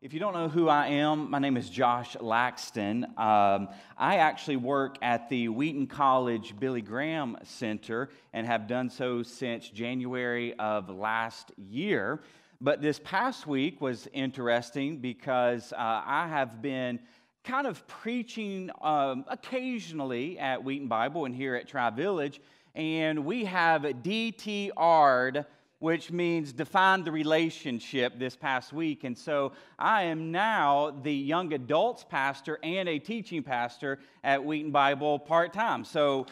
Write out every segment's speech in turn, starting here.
If you don't know who I am, my name is Josh Laxton. Um, I actually work at the Wheaton College Billy Graham Center and have done so since January of last year. But this past week was interesting because uh, I have been kind of preaching um, occasionally at Wheaton Bible and here at Tri Village, and we have DTR'd which means define the relationship this past week. And so I am now the young adults pastor and a teaching pastor at Wheaton Bible part time. So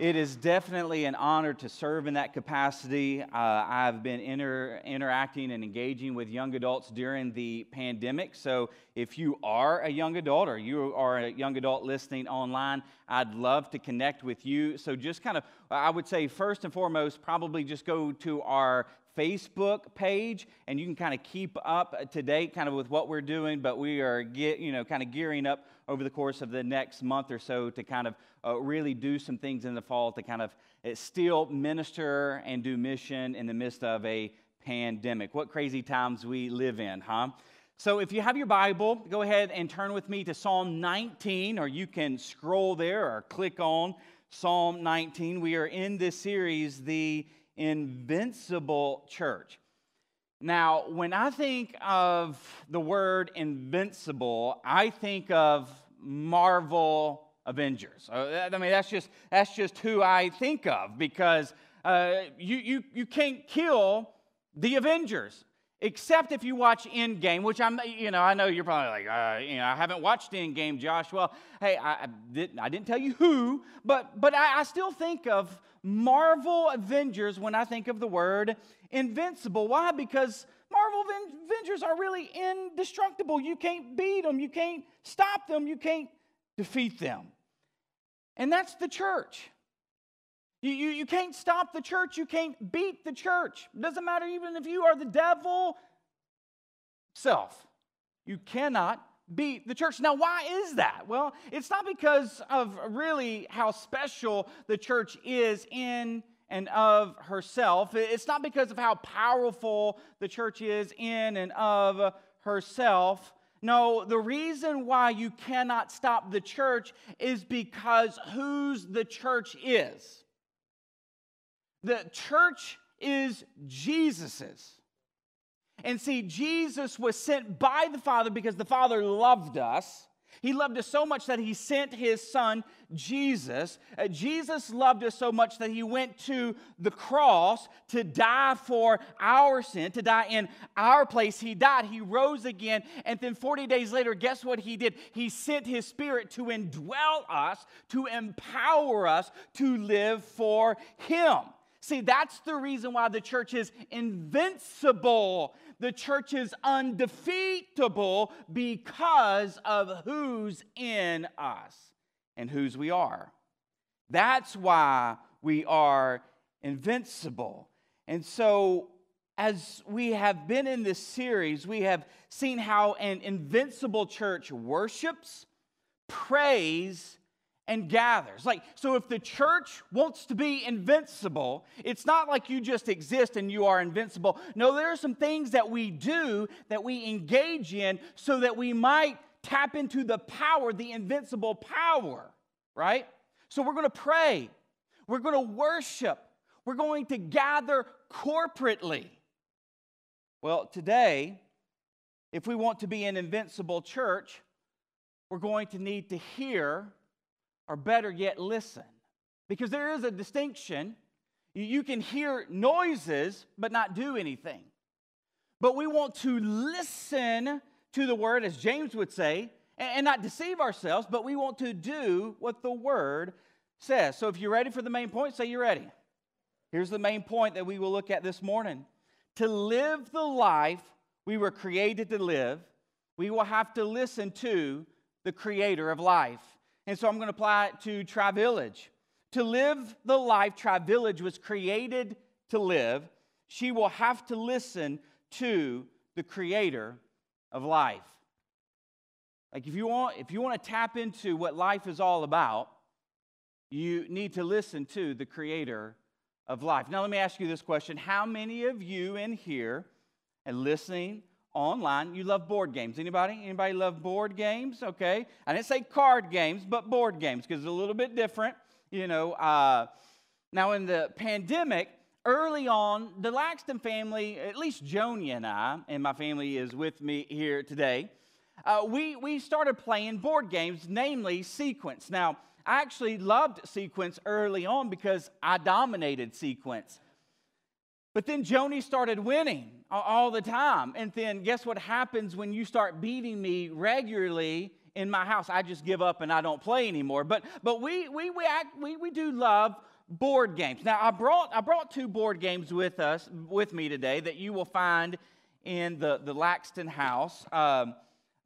it is definitely an honor to serve in that capacity. Uh, I've been inter- interacting and engaging with young adults during the pandemic. So, if you are a young adult or you are a young adult listening online, I'd love to connect with you. So, just kind of, I would say, first and foremost, probably just go to our Facebook page, and you can kind of keep up to date kind of with what we're doing. But we are get, you know kind of gearing up over the course of the next month or so to kind of uh, really do some things in the fall to kind of uh, still minister and do mission in the midst of a pandemic. What crazy times we live in, huh? So if you have your Bible, go ahead and turn with me to Psalm 19, or you can scroll there or click on Psalm 19. We are in this series, The Invincible Church. Now, when I think of the word invincible, I think of Marvel Avengers. Uh, I mean, that's just, that's just who I think of because uh, you, you, you can't kill the Avengers except if you watch Endgame, which I'm, you know, I know you're probably like, uh, you know, I haven't watched Endgame, Josh. Well, hey, I, I, didn't, I didn't tell you who, but, but I, I still think of Marvel Avengers when I think of the word invincible. Why? Because Marvel Avengers are really indestructible. You can't beat them, you can't stop them, you can't defeat them. And that's the church. You, you, you can't stop the church, you can't beat the church. It doesn't matter even if you are the devil self. You cannot beat the church. Now, why is that? Well, it's not because of really how special the church is in and of herself. It's not because of how powerful the church is in and of herself. No, the reason why you cannot stop the church is because whose the church is. The church is Jesus's. And see, Jesus was sent by the Father because the Father loved us. He loved us so much that he sent his son, Jesus. Uh, Jesus loved us so much that he went to the cross to die for our sin, to die in our place. He died, he rose again, and then 40 days later, guess what he did? He sent his spirit to indwell us, to empower us to live for him. See, that's the reason why the church is invincible. The church is undefeatable because of who's in us and whose we are. That's why we are invincible. And so, as we have been in this series, we have seen how an invincible church worships, prays, and gathers. Like, so if the church wants to be invincible, it's not like you just exist and you are invincible. No, there are some things that we do that we engage in so that we might tap into the power, the invincible power, right? So we're to pray, we're to worship, we're going to gather corporately. Well, today, if we want to be an invincible church, we're going to need to hear or better yet, listen. Because there is a distinction. You can hear noises, but not do anything. But we want to listen to the word, as James would say, and not deceive ourselves, but we want to do what the word says. So if you're ready for the main point, say you're ready. Here's the main point that we will look at this morning. To live the life we were created to live, we will have to listen to the creator of life. And so I'm going to apply it to Tri Village. To live the life Tri Village was created to live, she will have to listen to the creator of life. Like if you want if you want to tap into what life is all about, you need to listen to the creator of life. Now let me ask you this question. How many of you in here and listening online, you love board games. Anybody? Anybody love board games? Okay. I didn't say card games, but board games because it's a little bit different. You know, uh, now in the pandemic, early on, the Laxton family, at least Joni and I, and my family is with me here today, uh, we, we started playing board games, namely Sequence. Now, I actually loved Sequence early on because I dominated Sequence. But then Joni started winning all the time. And then guess what happens when you start beating me regularly in my house? I just give up and I don't play anymore. But, but we, we, we, act, we, we do love board games. Now, I brought, I brought two board games with us, with me today that you will find in the, the Laxton house. Um,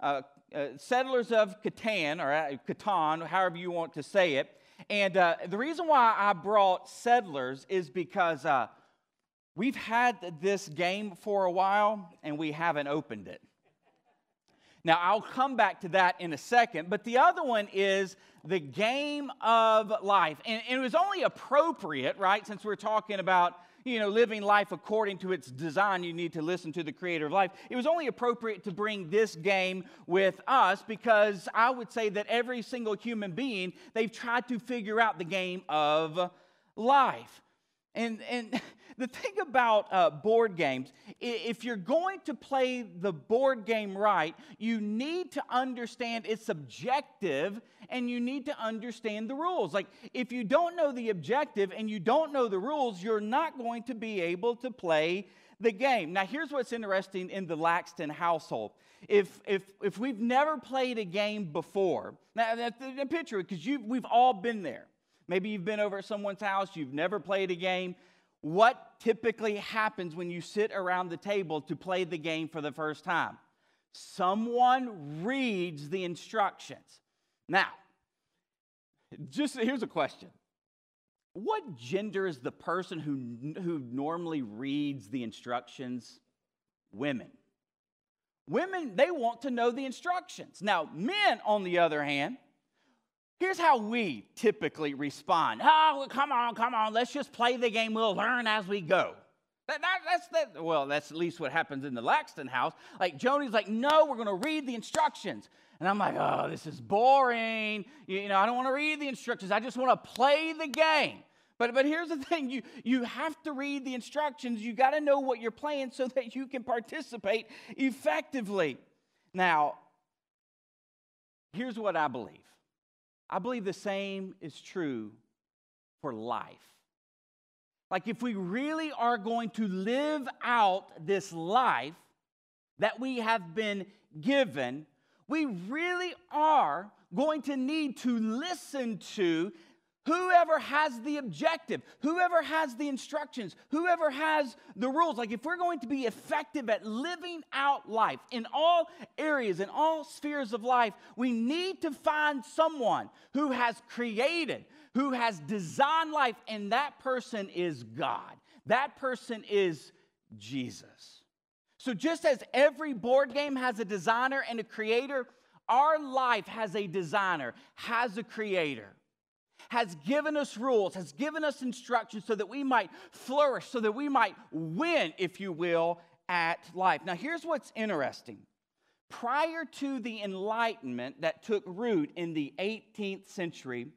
uh, uh, Settlers of Catan, or uh, Catan, however you want to say it. And uh, the reason why I brought Settlers is because uh, we've had this game for a while and we haven't opened it. Now, I'll come back to that in a second, but the other one is the game of life. And, and, it was only appropriate, right, since we're talking about, you know, living life according to its design, you need to listen to the creator of life. It was only appropriate to bring this game with us because I would say that every single human being, they've tried to figure out the game of life. And, and the thing about uh, board games, if you're going to play the board game right, you need to understand its objective and you need to understand the rules. Like, if you don't know the objective and you don't know the rules, you're not going to be able to play the game. Now, here's what's interesting in the Laxton household. If, if, if we've never played a game before, now, that's the picture, because we've all been there. Maybe you've been over at someone's house, you've never played a game what typically happens when you sit around the table to play the game for the first time? Someone reads the instructions. Now, just here's a question. What gender is the person who, who normally reads the instructions? Women. Women, they want to know the instructions. Now, men, on the other hand, Here's how we typically respond. Oh, come on, come on, let's just play the game. We'll learn as we go. That, that, that's that. Well, that's at least what happens in the Laxton house. Like Joni's like, no, we're going to read the instructions. And I'm like, oh, this is boring. You, you know, I don't want to read the instructions. I just want to play the game. But, but here's the thing you, you have to read the instructions. You got to know what you're playing so that you can participate effectively. Now, here's what I believe I believe the same is true for life. Like, if we really are going to live out this life that we have been given, we really are going to need to listen to Whoever has the objective, whoever has the instructions, whoever has the rules, like if we're going to be effective at living out life in all areas, in all spheres of life, we need to find someone who has created, who has designed life, and that person is God. That person is Jesus. So just as every board game has a designer and a creator, our life has a designer, has a creator has given us rules, has given us instructions so that we might flourish, so that we might win, if you will, at life. Now, here's what's interesting. Prior to the Enlightenment that took root in the 18th century,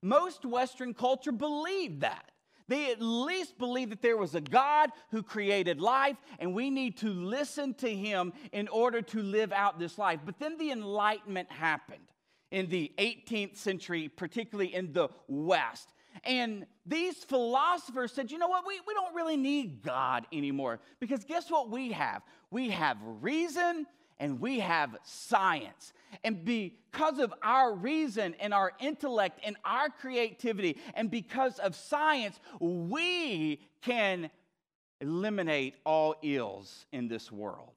most Western culture believed that. They at least believed that there was a God who created life, and we need to listen to him in order to live out this life. But then the Enlightenment happened in the 18th century, particularly in the West. And these philosophers said, you know what, we, we don't really need God anymore. Because guess what we have? We have reason and we have science. And because of our reason and our intellect and our creativity, and because of science, we can eliminate all ills in this world.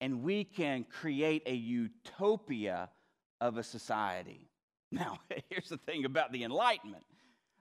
And we can create a utopia of a society. Now, here's the thing about the Enlightenment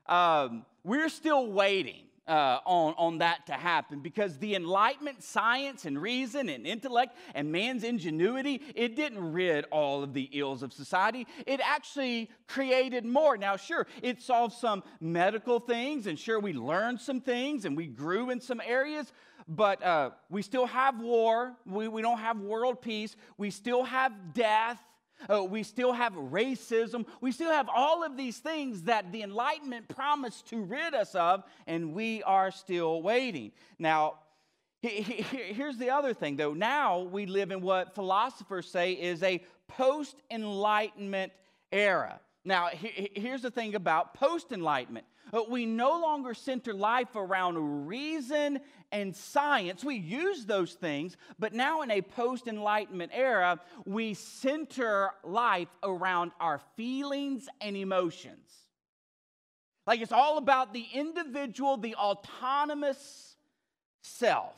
um, we're still waiting. Uh, on, on that to happen because the enlightenment science and reason and intellect and man's ingenuity it didn't rid all of the ills of society it actually created more now sure it solved some medical things and sure we learned some things and we grew in some areas but uh, we still have war. We, we don't have world peace. We still have death. Uh, we still have racism. We still have all of these things that the Enlightenment promised to rid us of, and we are still waiting. Now, here's the other thing, though. Now we live in what philosophers say is a post Enlightenment era. Now, here's the thing about post Enlightenment uh, we no longer center life around reason and science. We use those things, but now in a post Enlightenment era, we center life around our feelings and emotions. Like it's all about the individual, the autonomous self.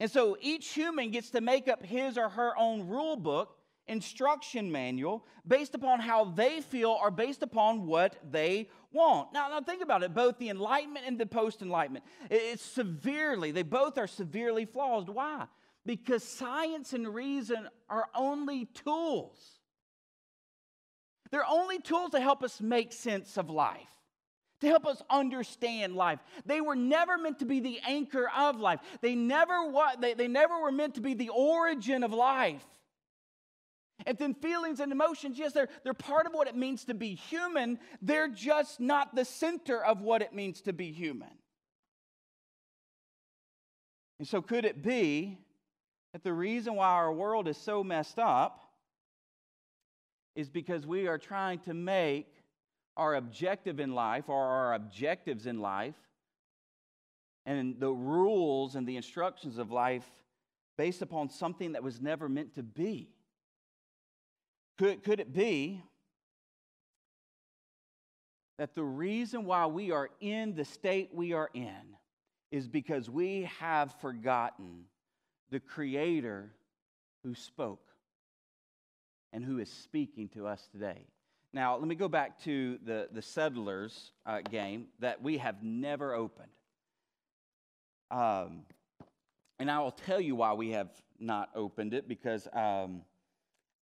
And so each human gets to make up his or her own rule book instruction manual based upon how they feel or based upon what they want. Now, now think about it. Both the Enlightenment and the post Enlightenment, it's severely, they both are severely flawed. Why? Because science and reason are only tools. They're only tools to help us make sense of life to help us understand life. They were never meant to be the anchor of life. They never, they, they never were meant to be the origin of life. And then feelings and emotions, yes, they're, they're part of what it means to be human. They're just not the center of what it means to be human. And so, could it be that the reason why our world is so messed up is because we are trying to make our objective in life or our objectives in life and the rules and the instructions of life based upon something that was never meant to be? Could, could it be that the reason why we are in the state we are in is because we have forgotten the Creator who spoke and who is speaking to us today? Now, let me go back to the, the Settlers uh, game that we have never opened. Um, and I will tell you why we have not opened it because um,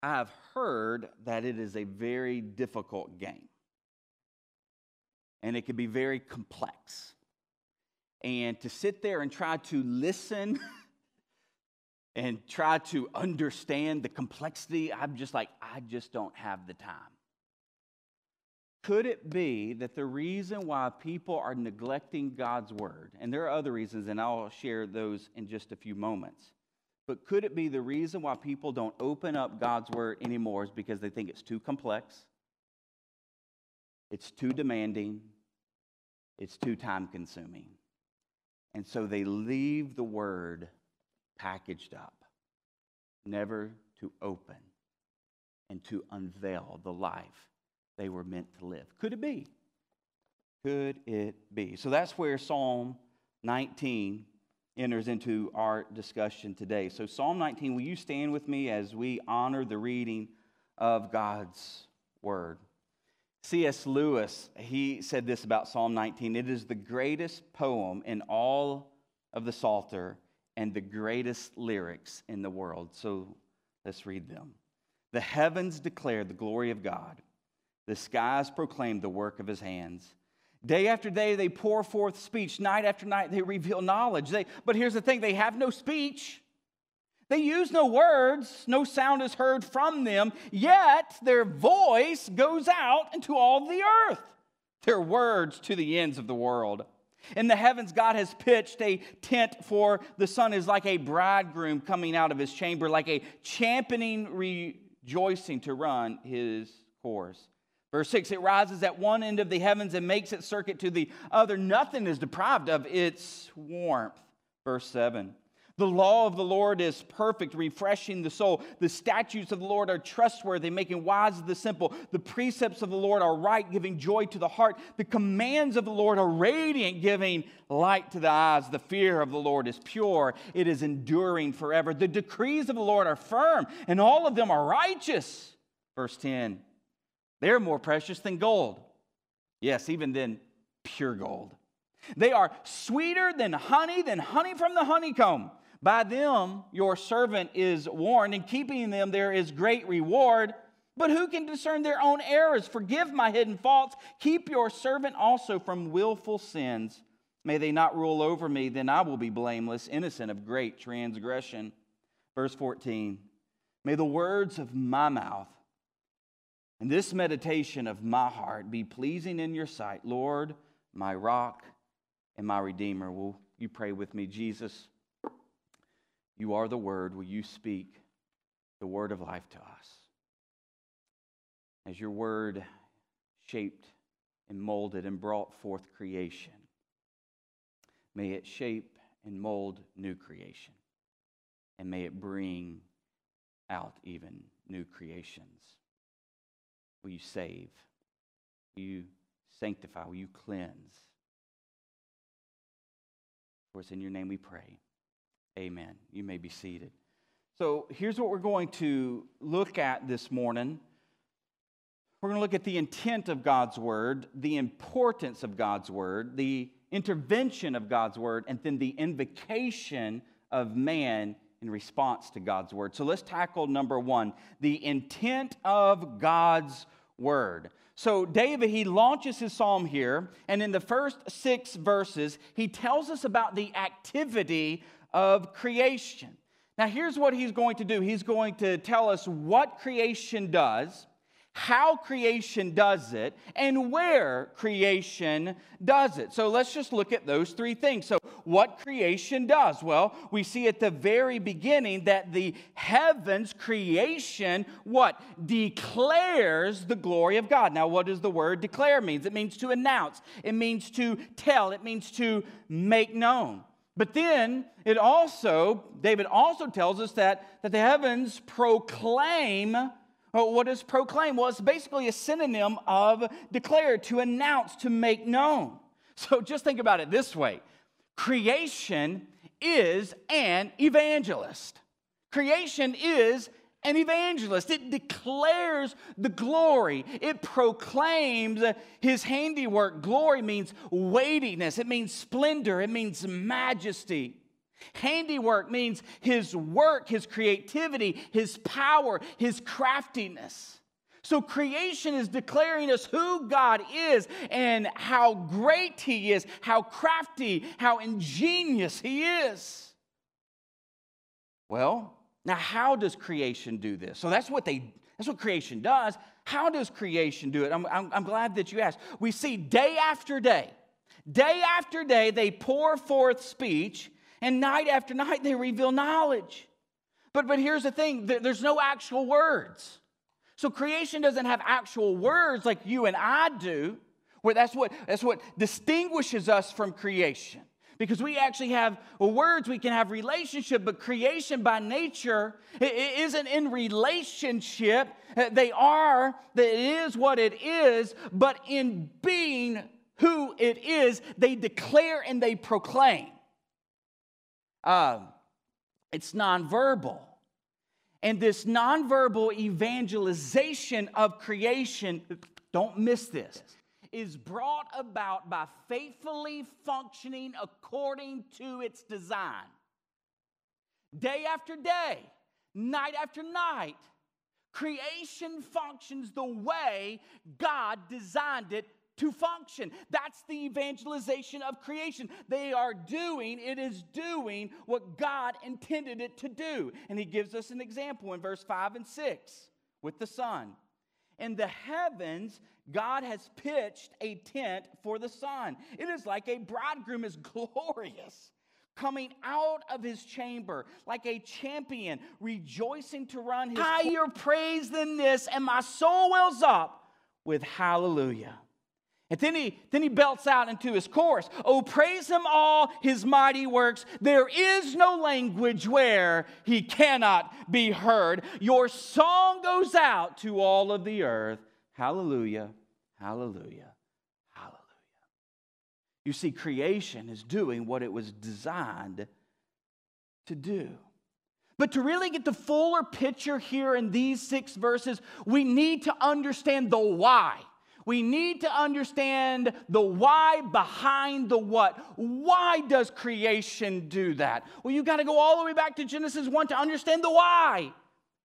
I've heard that it is a very difficult game. And it can be very complex. And to sit there and try to listen and try to understand the complexity, I'm just like, I just don't have the time. Could it be that the reason why people are neglecting God's word, and there are other reasons, and I'll share those in just a few moments, but could it be the reason why people don't open up God's word anymore is because they think it's too complex, it's too demanding, it's too time consuming. And so they leave the word packaged up, never to open and to unveil the life they were meant to live. Could it be? Could it be? So that's where Psalm 19 enters into our discussion today. So, Psalm 19, will you stand with me as we honor the reading of God's word? C.S. Lewis, he said this about Psalm 19 it is the greatest poem in all of the Psalter and the greatest lyrics in the world. So, let's read them. The heavens declare the glory of God, the skies proclaim the work of his hands. Day after day, they pour forth speech. Night after night, they reveal knowledge. They, but here's the thing they have no speech. They use no words, no sound is heard from them, yet their voice goes out into all the earth, their words to the ends of the world. In the heavens, God has pitched a tent for the sun, is like a bridegroom coming out of his chamber, like a championing rejoicing to run his course. Verse 6 it rises at one end of the heavens and makes its circuit to the other. Nothing is deprived of its warmth. Verse 7 the law of the Lord is perfect, refreshing the soul. The statutes of the Lord are trustworthy, making wise the simple. The precepts of the Lord are right, giving joy to the heart. The commands of the Lord are radiant, giving light to the eyes. The fear of the Lord is pure, it is enduring forever. The decrees of the Lord are firm, and all of them are righteous. Verse 10 they're more precious than gold. Yes, even than pure gold. They are sweeter than honey, than honey from the honeycomb. By them your servant is warned, and keeping them there is great reward. But who can discern their own errors? Forgive my hidden faults. Keep your servant also from willful sins. May they not rule over me, then I will be blameless, innocent of great transgression. Verse 14 May the words of my mouth and this meditation of my heart be pleasing in your sight, Lord, my rock and my redeemer. Will you pray with me, Jesus? You are the word. Will you speak the word of life to us? As your word shaped and molded and brought forth creation, may it shape and mold new creation. And may it bring out even new creations. Will you save? Will you sanctify? Will you cleanse? For it's in your name we pray. Amen. You may be seated. So here's what we're going to look at this morning. We're going to look at the intent of God's word, the importance of God's word, the intervention of God's word, and then the invocation of man in response to God's word. So let's tackle number one the intent of God's word. So, David, he launches his psalm here, and in the first six verses, he tells us about the activity of creation. Now, here's what he's going to do he's going to tell us what creation does, how creation does it, and where creation does it. So, let's just look at those three things. So, what creation does? Well, we see at the very beginning that the heavens creation what declares the glory of God. Now, what does the word declare means? It means to announce. It means to tell. It means to make known. But then it also, David also tells us that, that the heavens proclaim. What is proclaim? Well, it's basically a synonym of declare, to announce, to make known. So just think about it this way creation is an evangelist. Creation is an evangelist. It declares the glory, it proclaims his handiwork. Glory means weightiness, it means splendor, it means majesty. Handiwork means his work, his creativity, his power, his craftiness. So creation is declaring us who God is and how great He is, how crafty, how ingenious He is. Well, now how does creation do this? So that's what they that's what creation does. How does creation do it? I'm, I'm, I'm glad that you asked. We see day after day, day after day, they pour forth speech, and night after night, they reveal knowledge. But, but here's the thing there's no actual words. So creation doesn't have actual words like you and I do, where that's what, that's what distinguishes us from creation. Because we actually have words, we can have relationship, but creation by nature it isn't in relationship. Uh, they are, that it is what it is, but in being who it is, they declare and they proclaim. Uh, it's nonverbal. And this nonverbal evangelization of creation, don't miss this, is brought about by faithfully functioning according to its design. Day after day, night after night, creation functions the way God designed it to function. That's the evangelization of creation. They are doing, it is doing what God intended it to do. And he gives us an example in verse 5 and 6 with the sun. In the heavens, God has pitched a tent for the sun. It is like a bridegroom is glorious coming out of his chamber like a champion, rejoicing to run his higher praise than this, and my soul wells up with hallelujah. And then he, then he belts out into his chorus Oh, praise him all his mighty works. There is no language where he cannot be heard. Your song goes out to all of the earth. Hallelujah, hallelujah, hallelujah. You see, creation is doing what it was designed to do. But to really get the fuller picture here in these six verses, we need to understand the why we need to understand the why behind the what. Why does creation do that? Well, you've got to go all the way back to Genesis 1 to understand the why.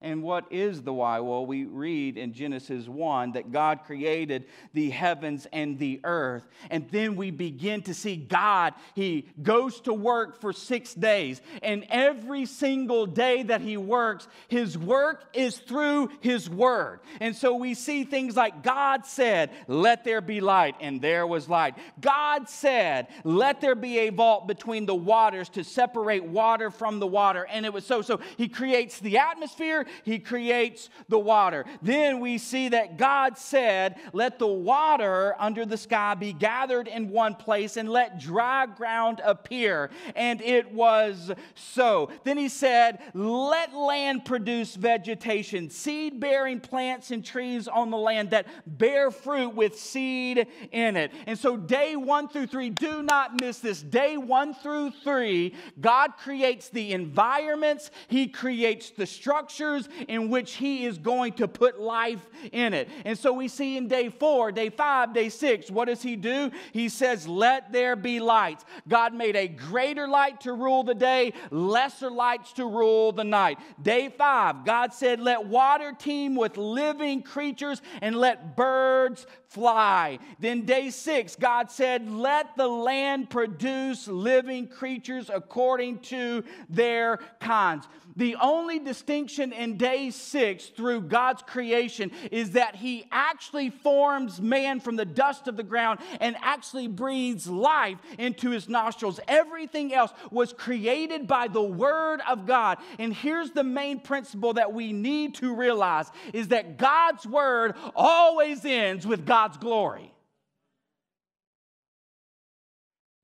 And what is the why? Well, we read in Genesis 1 that God created the heavens and the earth. And then we begin to see God, He goes to work for six days. And every single day that He works, His work is through His Word. And so we see things like God said, Let there be light, and there was light. God said, Let there be a vault between the waters to separate water from the water. And it was so. So He creates the atmosphere he creates the water. Then we see that God said, Let the water under the sky be gathered in one place and let dry ground appear. And it was so. Then he said, Let land produce vegetation, seed bearing plants and trees on the land that bear fruit with seed in it. And so, day one through three, do not miss this. Day one through three, God creates the environments, He creates the structures in which He is going to put life in it. And so we see in day four, day five, day six, what does He do? He says, Let there be lights. God made a greater light to rule the day, lesser lights to rule the night. Day five, God said, Let water teem with living creatures and let birds fly. Then day six, God said, Let the land produce living creatures according to their kinds. The only distinction in day six through God's creation is that He actually forms man from the dust of the ground and actually breathes life into his nostrils. Everything else was created by the Word of God. And here's the main principle that we need to realize is that God's Word always ends with God's glory.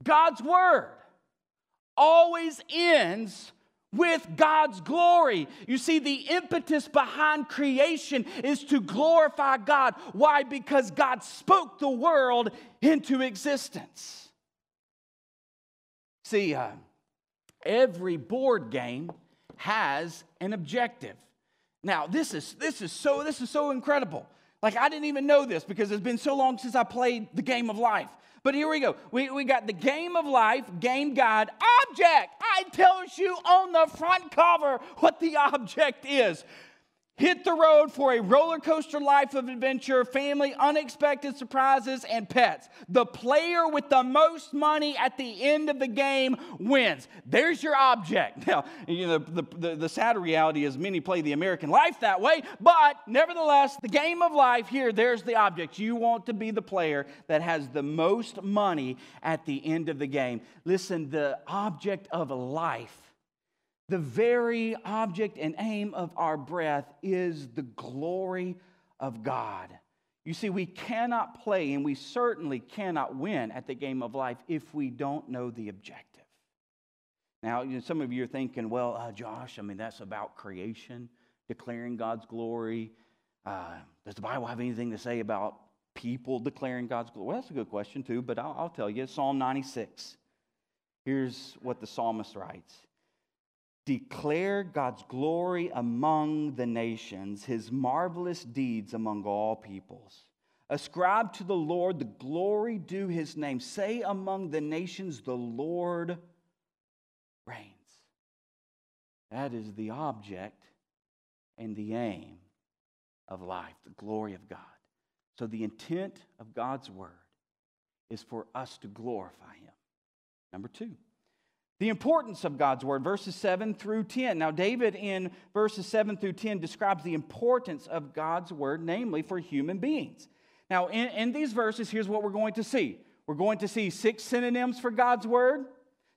God's Word always ends with God's glory. You see, the impetus behind creation is to glorify God. Why? Because God spoke the world into existence. See, uh, every board game has an objective. Now, this is this is so this is so incredible. Like I didn't even know this because it's been so long since I played the game of life. But here we go. We, we got the game of life, game guide, object. I tells you on the front cover what the object is. Hit the road for a roller coaster life of adventure, family, unexpected surprises, and pets. The player with the most money at the end of the game wins. There's your object. Now, you know, the, the, the sad reality is many play the American life that way, but nevertheless, the game of life here, there's the object. You want to be the player that has the most money at the end of the game. Listen, the object of life the very object and aim of our breath is the glory of God. You see, we cannot play and we certainly cannot win at the game of life if we don't know the objective. Now, you know, some of you are thinking, well, uh, Josh, I mean, that's about creation, declaring God's glory. Uh, does the Bible have anything to say about people declaring God's glory? Well, that's a good question, too, but I'll, I'll tell you. Psalm 96. Here's what the psalmist writes Declare God's glory among the nations, his marvelous deeds among all peoples. Ascribe to the Lord the glory due his name. Say among the nations, the Lord reigns. That is the object and the aim of life, the glory of God. So, the intent of God's word is for us to glorify him. Number two, the importance of God's word, verses 7 through 10. Now, David in verses 7 through 10 describes the importance of God's word, namely for human beings. Now, in, in these verses, here's what we're going to see we're going to see six synonyms for God's word,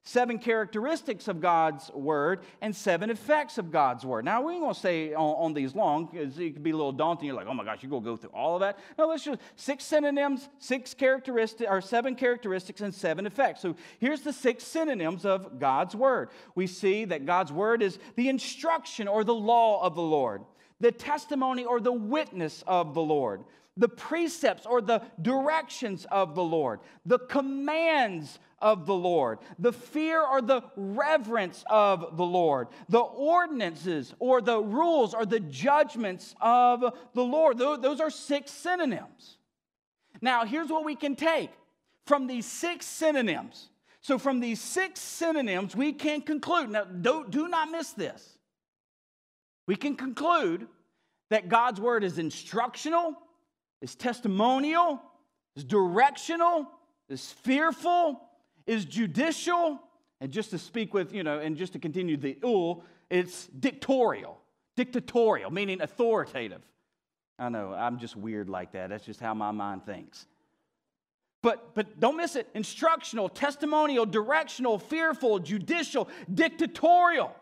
seven characteristics of God's word, and seven effects of God's word. Now, we ain't going to say on, on, these long because it could be a little daunting. You're like, oh my gosh, you're going to go through all of that. No, let's just six synonyms, six characteristics, or seven characteristics, and seven effects. So here's the six synonyms of God's word. We see that God's word is the instruction or the law of the Lord, the testimony or the witness of the Lord the precepts or the directions of the Lord, the commands of the Lord, the fear or the reverence of the Lord, the ordinances or the rules or the judgments of the Lord. Those are six synonyms. Now, here's what we can take from these six synonyms. So, from these six synonyms, we can conclude. Now, do, do not miss this. we can conclude that God's word is instructional, is testimonial, is directional, is fearful, is judicial, and just to speak with, you know, and just to continue the ul, it's dictatorial. Dictatorial, meaning authoritative. I know, I'm just weird like that. That's just how my mind thinks. But, but don't miss it instructional, testimonial, directional, fearful, judicial, dictatorial.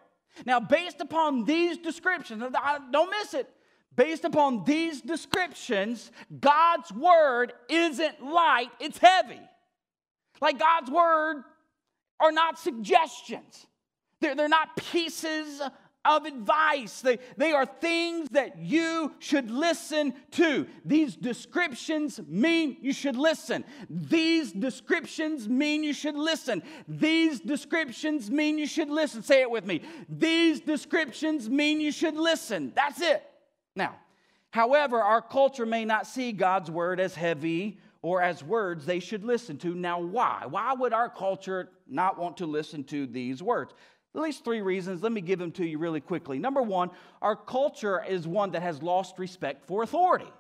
Now, based upon these descriptions, don't miss it. Based upon these descriptions, God's word isn't light, it's heavy. Like God's word are not suggestions, they're, they're not pieces of advice. They, they are things that you should listen to. These descriptions mean you should listen. These descriptions mean you should listen. These descriptions mean you should listen. Say it with me. These descriptions mean you should listen. That's it. Now, however, our culture may not see God's word as heavy or as words they should listen to. Now, why? Why would our culture not want to listen to these words? At least three reasons. Let me give them to you really quickly. Number one, our culture is one that has lost respect for authority.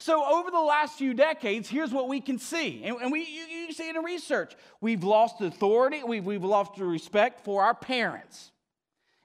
So, over the last few decades, here's what we can see. And, and we, you, you, see it in research. We've lost authority, we've, we've lost respect for our parents.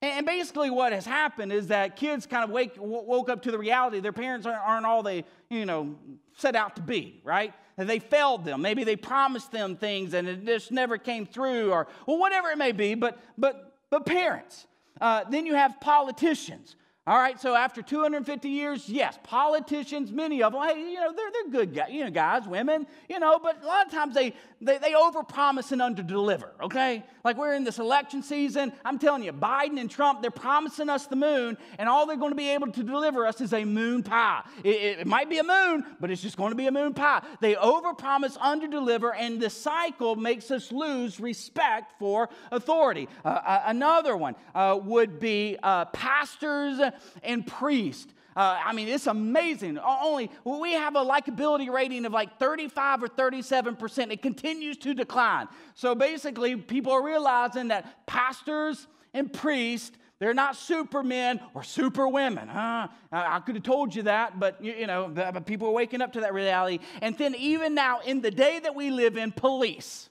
And basically, what has happened is that kids kind of wake, woke up to the reality their parents aren't, aren't all they, you know, set out to be, right? And they failed them. Maybe they promised them things and it just never came through, or well, whatever it may be. But but but parents. Uh, then you have politicians all right, so after 250 years, yes, politicians, many of them, hey, you know, they're, they're good guys, you know, guys, women, you know, but a lot of times they, they, they overpromise and underdeliver, okay? Like we're in this election season. I'm telling you, Biden and Trump, they're promising us the moon, and all they're going to be able to deliver us is a moon pie. It, it, might be a moon, but it's just going to be a moon pie. They overpromise, underdeliver, and the cycle makes us lose respect for authority. Uh, uh, another one uh, would be uh, pastors and priest. Uh, I mean, it's amazing. Only we have a likability rating of like 35 or 37 percent. It continues to decline. So basically, people are realizing that pastors and priests they're not supermen or superwomen. Huh? I could have told you that, but you, know, but people are waking up to that reality. And then even now, in the day that we live in, police.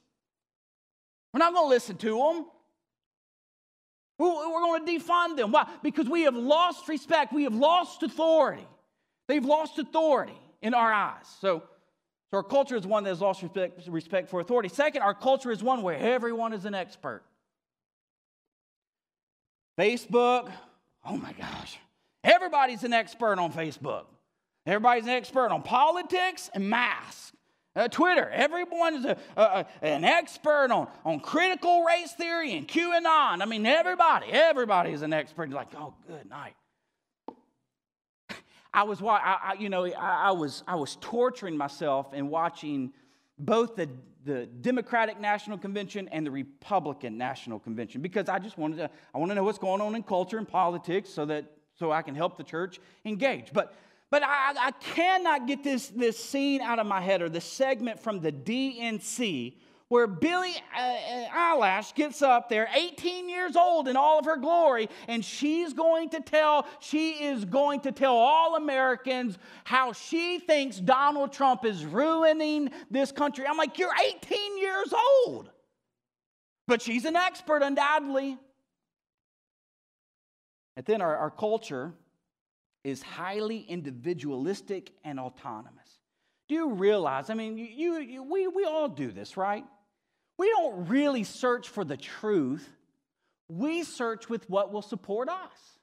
We're not going to listen to them. We're going to defund them. Why? Because we have lost respect. We have lost authority. They've lost authority in our eyes. So, so our culture is one that has lost respect, respect for authority. Second, our culture is one where everyone is an expert. Facebook, oh my gosh, everybody's an expert on Facebook. Everybody's an expert on politics and masks. Uh, Twitter, everyone is a, a, an expert on, on critical race theory and QAnon. I mean, everybody, everybody is an expert. You're like, oh, good night. I was, I, I, you know, I, I, was, I was torturing myself in watching both the, the Democratic National Convention and the Republican National Convention because I just wanted to, I want to know what's going on in culture and politics so that, so I can help the church engage. But but I, I cannot get this, this scene out of my head or the segment from the DNC where Billie uh, uh, gets up there, 18 years old in all of her glory, and she's going to tell, she is going to tell all Americans how she thinks Donald Trump is ruining this country. I'm like, you're 18 years old. But she's an expert, undoubtedly. And then our, our culture is highly individualistic and autonomous. Do you realize? I mean, you, you, we, we all do this, right? We don't really search for the truth, we search with what will support us.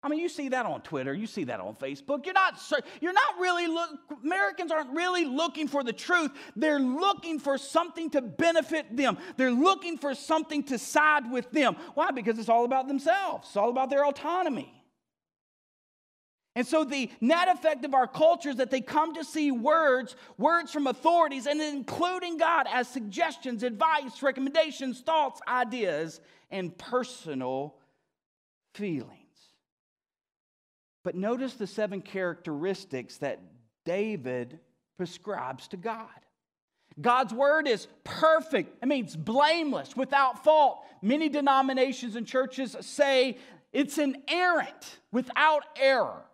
I mean, you see that on Twitter, you see that on Facebook. You're not, you're not really, look, Americans aren't really looking for the truth. They're looking for something to benefit them. They're looking for something to side with them. Why? Because it's all about themselves, it's all about their autonomy. And so the net effect of our culture is that they come to see words, words from authorities, and including God as suggestions, advice, recommendations, thoughts, ideas, and personal feelings. But notice the seven characteristics that David prescribes to God. God's word is perfect. It means blameless, without fault. Many denominations and churches say it's inerrant, without error.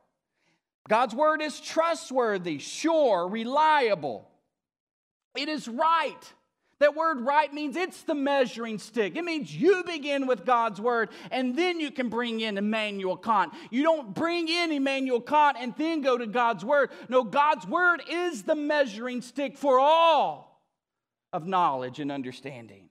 God's word is trustworthy, sure, reliable. It is right. That word right means it's the measuring stick. It means you begin with God's word and then you can bring in Immanuel Kant. You don't bring in Immanuel Kant and then go to God's word. No, God's word is the measuring stick for all of knowledge and understanding.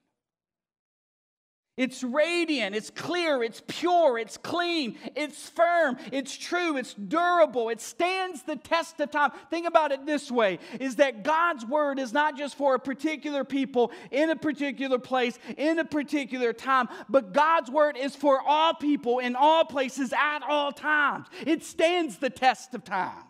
It's radiant, it's clear, it's pure, it's clean, it's firm, it's true, it's durable, it stands the test of time. Think about it this way is that God's word is not just for a particular people in a particular place in a particular time, but God's word is for all people in all places at all times. It stands the test of time.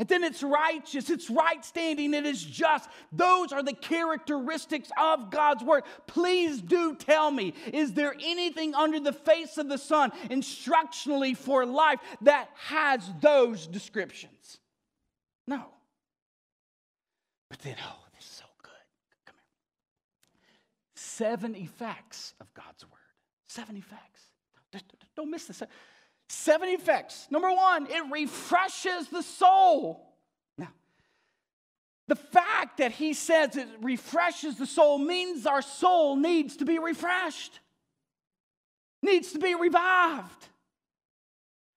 And then it's righteous, it's right standing, it is just. Those are the characteristics of God's word. Please do tell me, is there anything under the face of the sun instructionally for life that has those descriptions? No. But then, oh, this is so good. Come here. Seven effects of God's word. Seven effects. Don't miss this. Seven effects. Number one, it refreshes the soul. Now, the fact that he says it refreshes the soul means our soul needs to be refreshed, needs to be revived.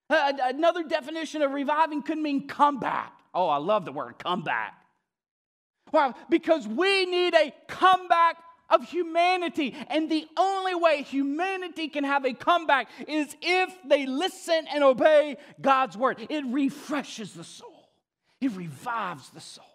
Uh, another definition of reviving could mean comeback. Oh, I love the word comeback. Well, because we need a comeback of humanity. And the only way humanity can have a comeback is if they listen and obey God's word. It refreshes the soul, it revives the soul.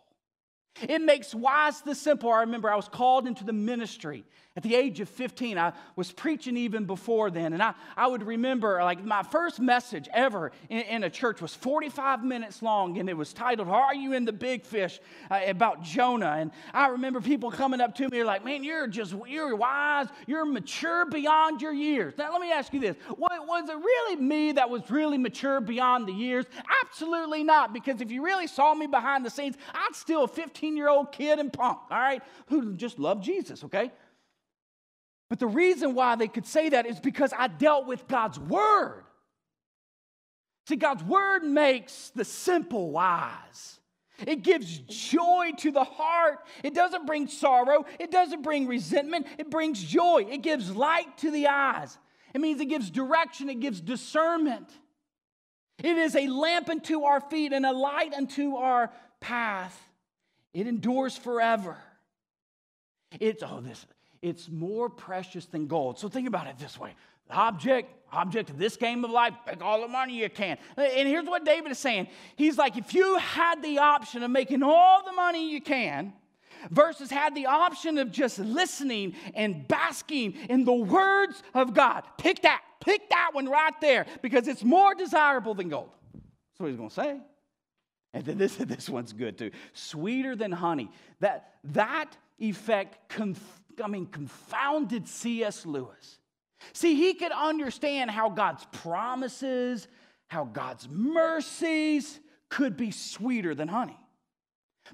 It makes wise the simple. I remember I was called into the ministry at the age of 15, I was preaching even before then. And I, I would remember, like, my first message ever in, in a church was 45 minutes long, and it was titled, Are You in the Big Fish? Uh, about Jonah. And I remember people coming up to me, like, Man, you're just, you're wise, you're mature beyond your years. Now, let me ask you this Was it really me that was really mature beyond the years? Absolutely not, because if you really saw me behind the scenes, I'd still a 15 year old kid and punk, all right, who just loved Jesus, okay? But the reason why they could say that is because I dealt with God's word. See, God's word makes the simple wise. It gives joy to the heart. It doesn't bring sorrow. It doesn't bring resentment. It brings joy. It gives light to the eyes. It means it gives direction. It gives discernment. It is a lamp unto our feet and a light unto our path. It endures forever. It's, oh, this, it's more precious than gold. So think about it this way. The object, object of this game of life, make all the money you can. And here's what David is saying. He's like, if you had the option of making all the money you can, versus had the option of just listening and basking in the words of God, pick that, pick that one right there, because it's more desirable than gold. That's what he's gonna say. And then this, this one's good too. Sweeter than honey. That, that effect conf- I mean, confounded C.S. Lewis. See, he could understand how God's promises, how God's mercies could be sweeter than honey.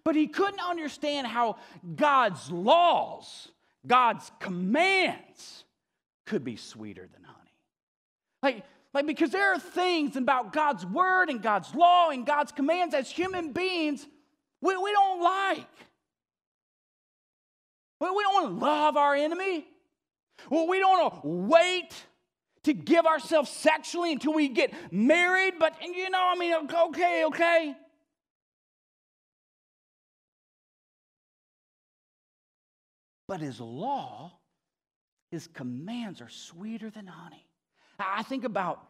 But he couldn't understand how God's laws, God's commands could be sweeter than honey. Like, like because there are things about God's word and God's law and God's commands as human beings we, we don't like. Well, we don't want to love our enemy. Well, we don't want to wait to give ourselves sexually until we get married, but you know, I mean, okay, okay. But his law, his commands are sweeter than honey. I think about,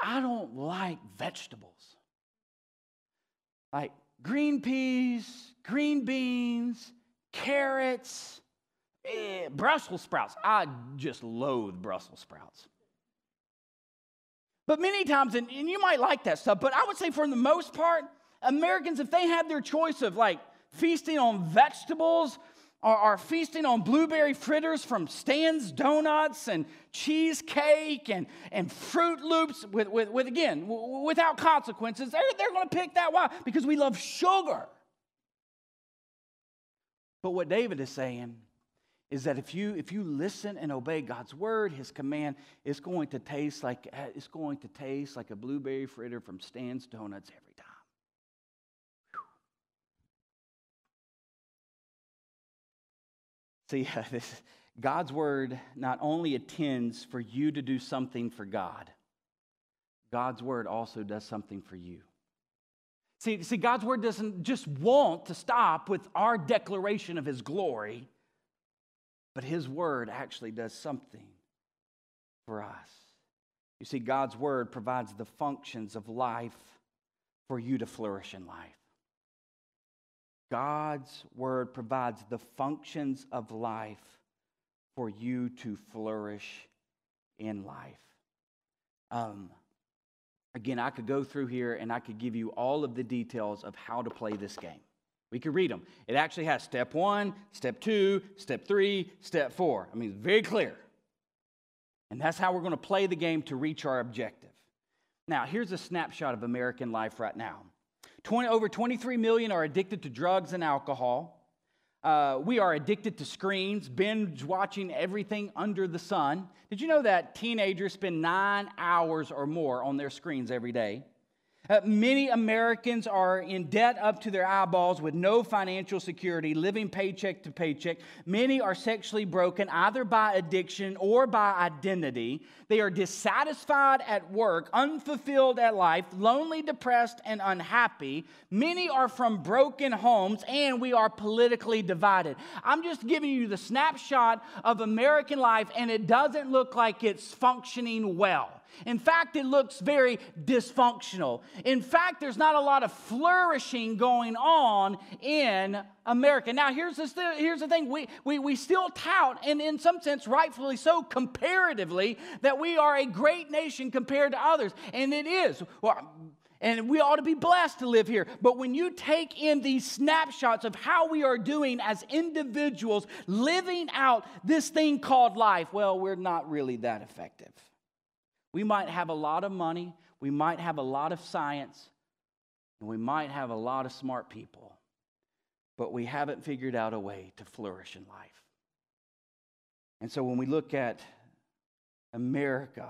I don't like vegetables. Like green peas, green beans, carrots, eh, Brussels sprouts. I just loathe Brussels sprouts. But many times, and, and you might like that stuff, but I would say for the most part, Americans, if they had their choice of like feasting on vegetables or, feasting on blueberry fritters from Stan's Donuts and cheesecake and, and Froot Loops with, with, with again, w- without consequences, they're, they're going to pick that. Why? Because we love sugar. But what David is saying is that if you if you listen and obey God's word, his command, it's going to taste like it's going to taste like a blueberry fritter from Stan's Donuts every time. See, uh, this, God's word not only attends for you to do something for God, God's word also does something for you. See, see, God's word doesn't just want to stop with our declaration of his glory. But His Word actually does something for us. You see, God's Word provides the functions of life for you to flourish in life. God's Word provides the functions of life for you to flourish in life. Um, again, I could go through here and I could give you all of the details of how to play this game. We could read them. It actually has step one, step two, step three, step four. I mean, it's very clear. And that's how we're going to play the game to reach our objective. Now, here's a snapshot of American life right now 20, over 23 million are addicted to drugs and alcohol. Uh, we are addicted to screens, binge watching everything under the sun. Did you know that teenagers spend nine hours or more on their screens every day? Uh, many Americans are in debt up to their eyeballs with no financial security, living paycheck to paycheck. Many are sexually broken either by addiction or by identity. They are dissatisfied at work, unfulfilled at life, lonely, depressed, and unhappy. Many are from broken homes, and we are politically divided. I'm just giving you the snapshot of American life, and it doesn't look like it's functioning well. In fact, it looks very dysfunctional. In fact, there's not a lot of flourishing going on in America. Now, here's, this, here's the thing we, we, we still tout, and in some sense, rightfully so, comparatively, that we are a great nation compared to others. And it is. And we ought to be blessed to live here. But when you take in these snapshots of how we are doing as individuals, living out this thing called life, well, we're not really that effective. We might have a lot of money, we might have a lot of science, and we might have a lot of smart people, but we haven't figured out a way to flourish in life. And so when we look at America,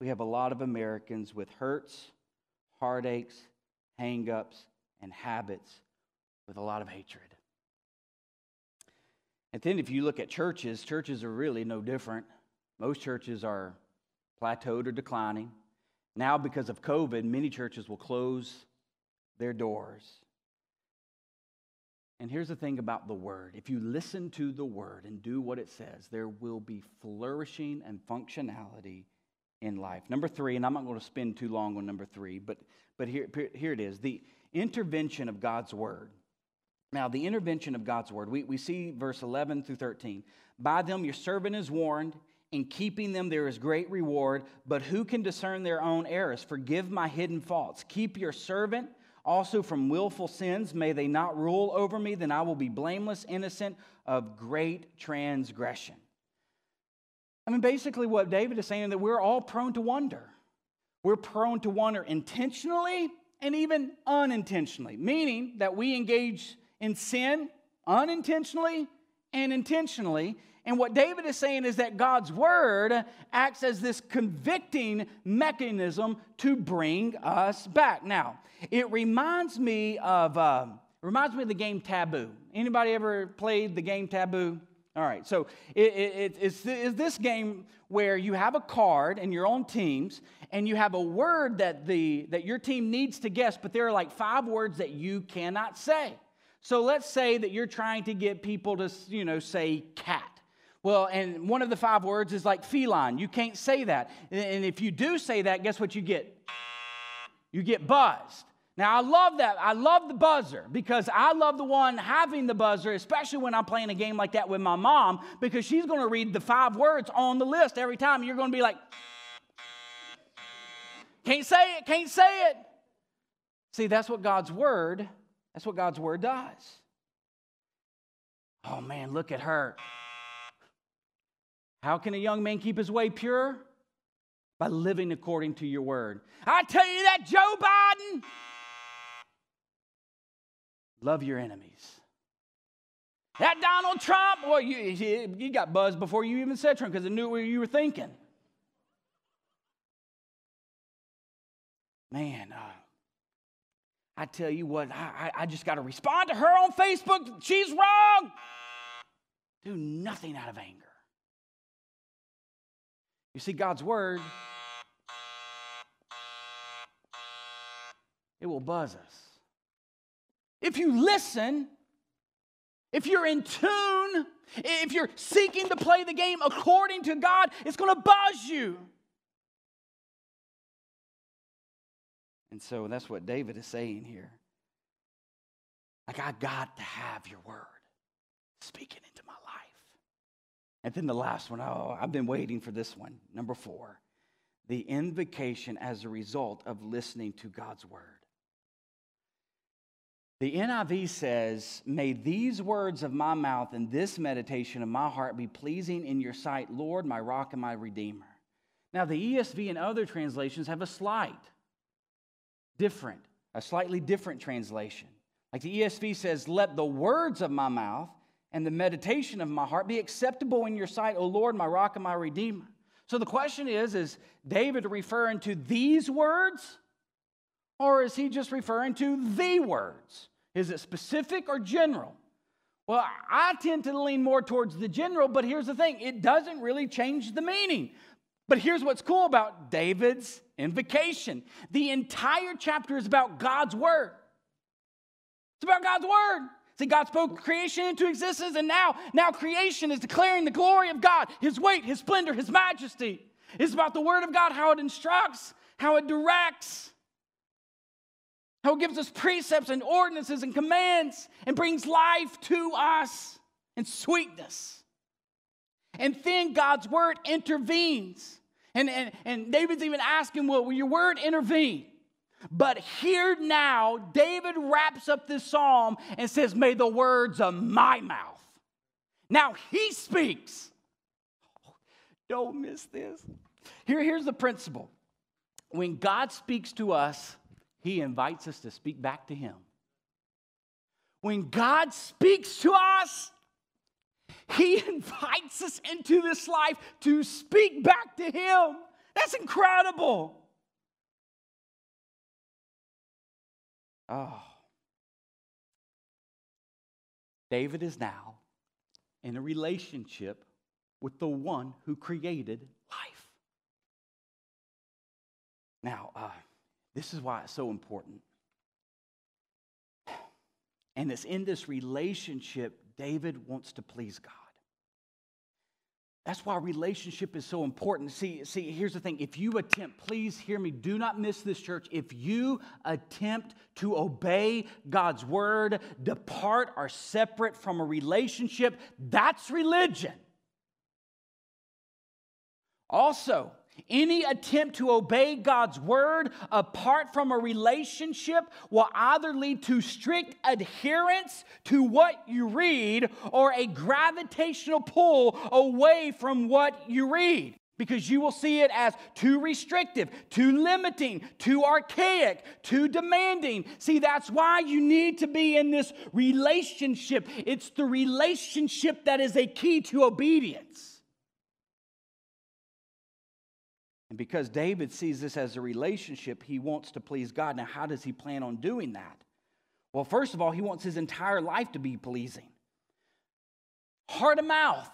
we have a lot of Americans with hurts, heartaches, hangups, and habits with a lot of hatred. And then if you look at churches, churches are really no different. Most churches are plateaued or declining. Now, because of COVID, many churches will close their doors. And here's the thing about the word if you listen to the word and do what it says, there will be flourishing and functionality in life. Number three, and I'm not going to spend too long on number three, but, but here, here it is the intervention of God's word. Now, the intervention of God's word, we, we see verse 11 through 13. By them your servant is warned in keeping them, there is great reward, but who can discern their own errors? Forgive my hidden faults. Keep your servant also from willful sins. May they not rule over me, then I will be blameless, innocent of great transgression. I mean, basically, what David is saying is that we're all prone to wonder. We're prone to wonder intentionally and even unintentionally, meaning that we engage in sin unintentionally and intentionally. And what David is saying is that God's word acts as this convicting mechanism to bring us back. Now, it reminds me of uh, reminds me of the game Taboo. Anybody ever played the game Taboo? All right, so it, it, it's, it's this game where you have a card and you're on teams, and you have a word that the that your team needs to guess, but there are like five words that you cannot say. So let's say that you're trying to get people to, you know, say cat. Well, and one of the five words is like feline. You can't say that. And if you do say that, guess what you get? You get buzzed. Now, I love that. I love the buzzer because I love the one having the buzzer, especially when I'm playing a game like that with my mom, because she's going to read the five words on the list every time. You're going to be like, can't say it, can't say it. See, that's what God's word that's what God's word does. Oh man, look at her. How can a young man keep his way pure? By living according to your word. I tell you that, Joe Biden. Love your enemies. That Donald Trump, well, you, you got buzzed before you even said Trump because it knew what you were thinking. Man, uh, I tell you what, I, I just got to respond to her on Facebook. She's wrong. Do nothing out of anger. You see, God's word, it will buzz us. If you listen, if you're in tune, if you're seeking to play the game according to God, it's going to buzz you. And so that's what David is saying here. Like, I got to have your word speaking life. And then the last one, oh, I've been waiting for this one. Number four, the invocation as a result of listening to God's word. The NIV says, May these words of my mouth and this meditation of my heart be pleasing in your sight, Lord, my rock and my redeemer. Now, the ESV and other translations have a slight different, a slightly different translation. Like the ESV says, Let the words of my mouth and the meditation of my heart be acceptable in your sight, O Lord, my rock and my redeemer. So the question is Is David referring to these words? Or is he just referring to the words? Is it specific or general? Well, I tend to lean more towards the general, but here's the thing it doesn't really change the meaning. But here's what's cool about David's invocation the entire chapter is about God's word. It's about God's word. See, God spoke creation into existence, and now, now creation is declaring the glory of God, His weight, His splendor, His majesty. It's about the Word of God, how it instructs, how it directs, how it gives us precepts and ordinances and commands and brings life to us and sweetness. And then God's word intervenes. And, and, and David's even asking, Well, will your word intervene? But here now, David wraps up this psalm and says, May the words of my mouth. Now he speaks. Don't miss this. Here, here's the principle when God speaks to us, he invites us to speak back to him. When God speaks to us, he invites us into this life to speak back to Him. That's incredible. Oh. David is now in a relationship with the one who created life. Now, uh, this is why it's so important. And it's in this relationship David wants to please God. That's why relationship is so important. See, see, here's the thing. If you attempt, please hear me, do not miss this church. If you attempt to obey God's word, depart or separate from a relationship, that's religion. Also, any attempt to obey God's word apart from a relationship will either lead to strict adherence to what you read or a gravitational pull away from what you read. Because you will see it as too restrictive, too limiting, too archaic, too demanding. See, that's why you need to be in this relationship. It's the relationship that is a key to obedience. And because David sees this as a relationship, he wants to please God. Now, how does he plan on doing that? Well, first of all, he wants his entire life to be pleasing. Heart of mouth.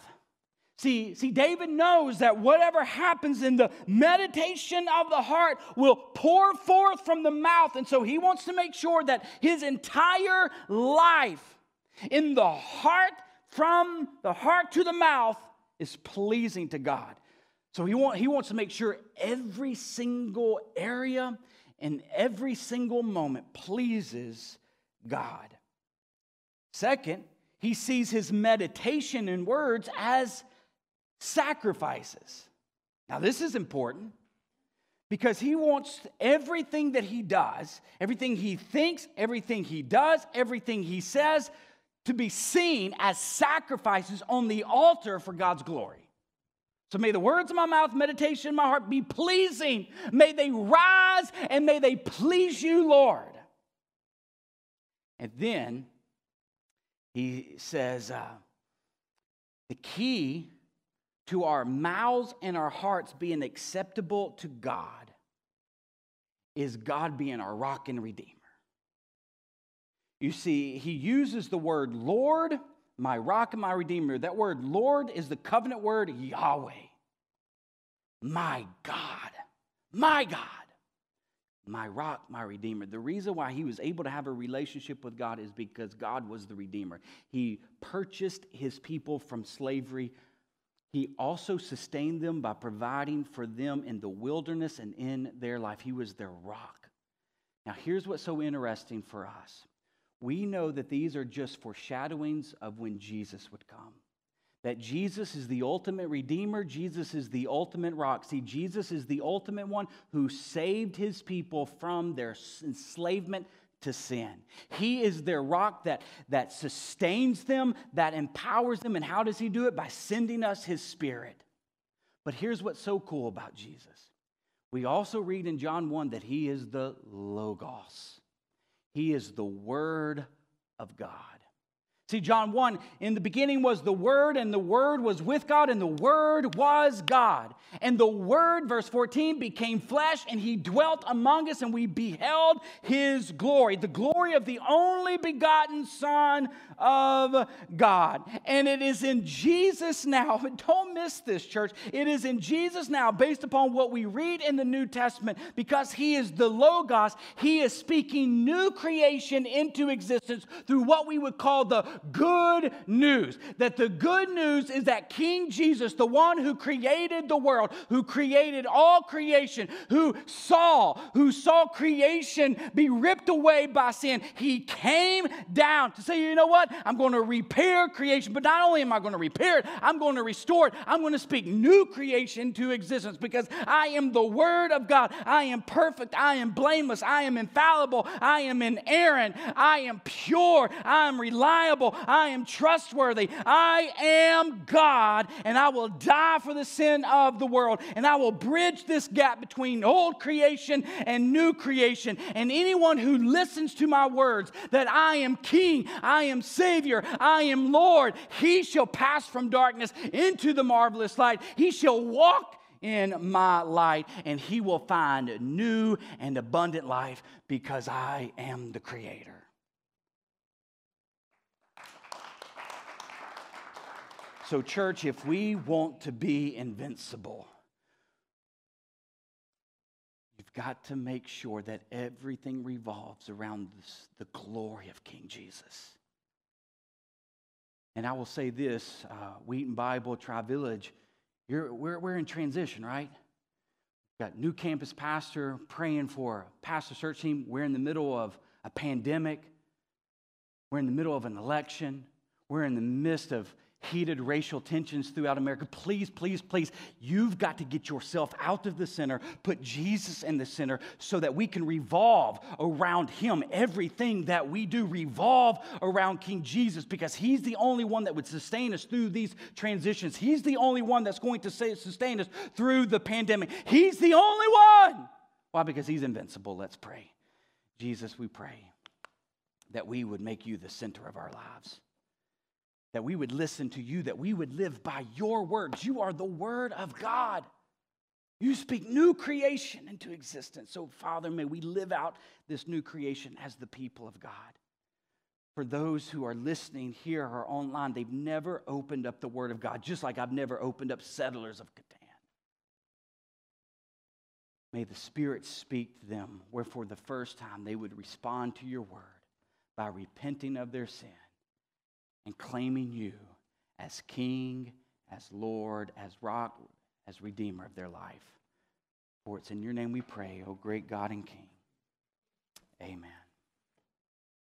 See, see, David knows that whatever happens in the meditation of the heart will pour forth from the mouth. And so he wants to make sure that his entire life in the heart, from the heart to the mouth, is pleasing to God. So he, want, he wants to make sure every single area and every single moment pleases God. Second, he sees his meditation in words as sacrifices. Now, this is important because he wants everything that he does, everything he thinks, everything he does, everything he says to be seen as sacrifices on the altar for God's glory. So may the words of my mouth, meditation of my heart be pleasing. May they rise and may they please you, Lord. And then He says, uh, the key to our mouths and our hearts being acceptable to God is God being our rock and redeemer. You see, he uses the word Lord, my rock and my redeemer. That word Lord is the covenant word Yahweh. My God, my God, my rock, my redeemer. The reason why he was able to have a relationship with God is because God was the redeemer. He purchased his people from slavery. He also sustained them by providing for them in the wilderness and in their life. He was their rock. Now, here's what's so interesting for us we know that these are just foreshadowings of when Jesus would come. That Jesus is the ultimate redeemer, Jesus is the ultimate rock. See, Jesus is the ultimate one who saved his people from their enslavement to sin. He is their rock that, that sustains them, that empowers them. And how does he do it? By sending us his spirit. But here's what's so cool about Jesus. We also read in John 1 that he is the Logos. He is the Word of God. See, John 1, in the beginning was the Word, and the Word was with God, and the Word was God. And the Word, verse 14, became flesh, and He dwelt among us, and we beheld His glory, the glory of the only begotten Son of God. And it is in Jesus now, don't miss this, church. It is in Jesus now, based upon what we read in the New Testament, because He is the Logos, He is speaking new creation into existence through what we would call the good news. That the good news is that King Jesus, the one who created the world, who created all creation, who saw, who saw creation be ripped away by sin, he came down to say, you know what? I'm going to repair creation. But not only am I going to repair it, I'm going to restore it. I'm going to speak new creation to existence because I am the Word of God. I am perfect. I am blameless. I am infallible. I am inerrant. I am pure. I am reliable. I am trustworthy. I am God, and I will die for the sin of the world. And I will bridge this gap between old creation and new creation. And anyone who listens to my words that I am King, I am Savior, I am Lord, he shall pass from darkness into the marvelous light. He shall walk in my light, and he will find new and abundant life because I am the Creator. So, church, if we want to be invincible, you've got to make sure that everything revolves around this, the glory of King Jesus. And I will say this uh, Wheaton Bible Tri Village, we're, we're in transition, right? Got new campus pastor praying for pastor search team. We're in the middle of a pandemic. We're in the middle of an election. We're in the midst of heated racial tensions throughout America. Please, please, please, you've got to get yourself out of the center, put Jesus in the center so that we can revolve around him. Everything that we do revolve around King Jesus because he's the only one that would sustain us through these transitions. He's the only one that's going to sustain us through the pandemic. He's the only one. Why? Because he's invincible. Let's pray. Jesus, we pray that we would make you the center of our lives that we would listen to you, that we would live by your words. You are the word of God. You speak new creation into existence. So, Father, may we live out this new creation as the people of God. For those who are listening here or online, they've never opened up the Word of God, just like I've never opened up Settlers of Catan. May the Spirit speak to them, where for the first time they would respond to your Word by repenting of their sin and claiming you as King, as Lord, as Rock, as Redeemer of their life. For it's in your name we pray, O great God and King. Amen.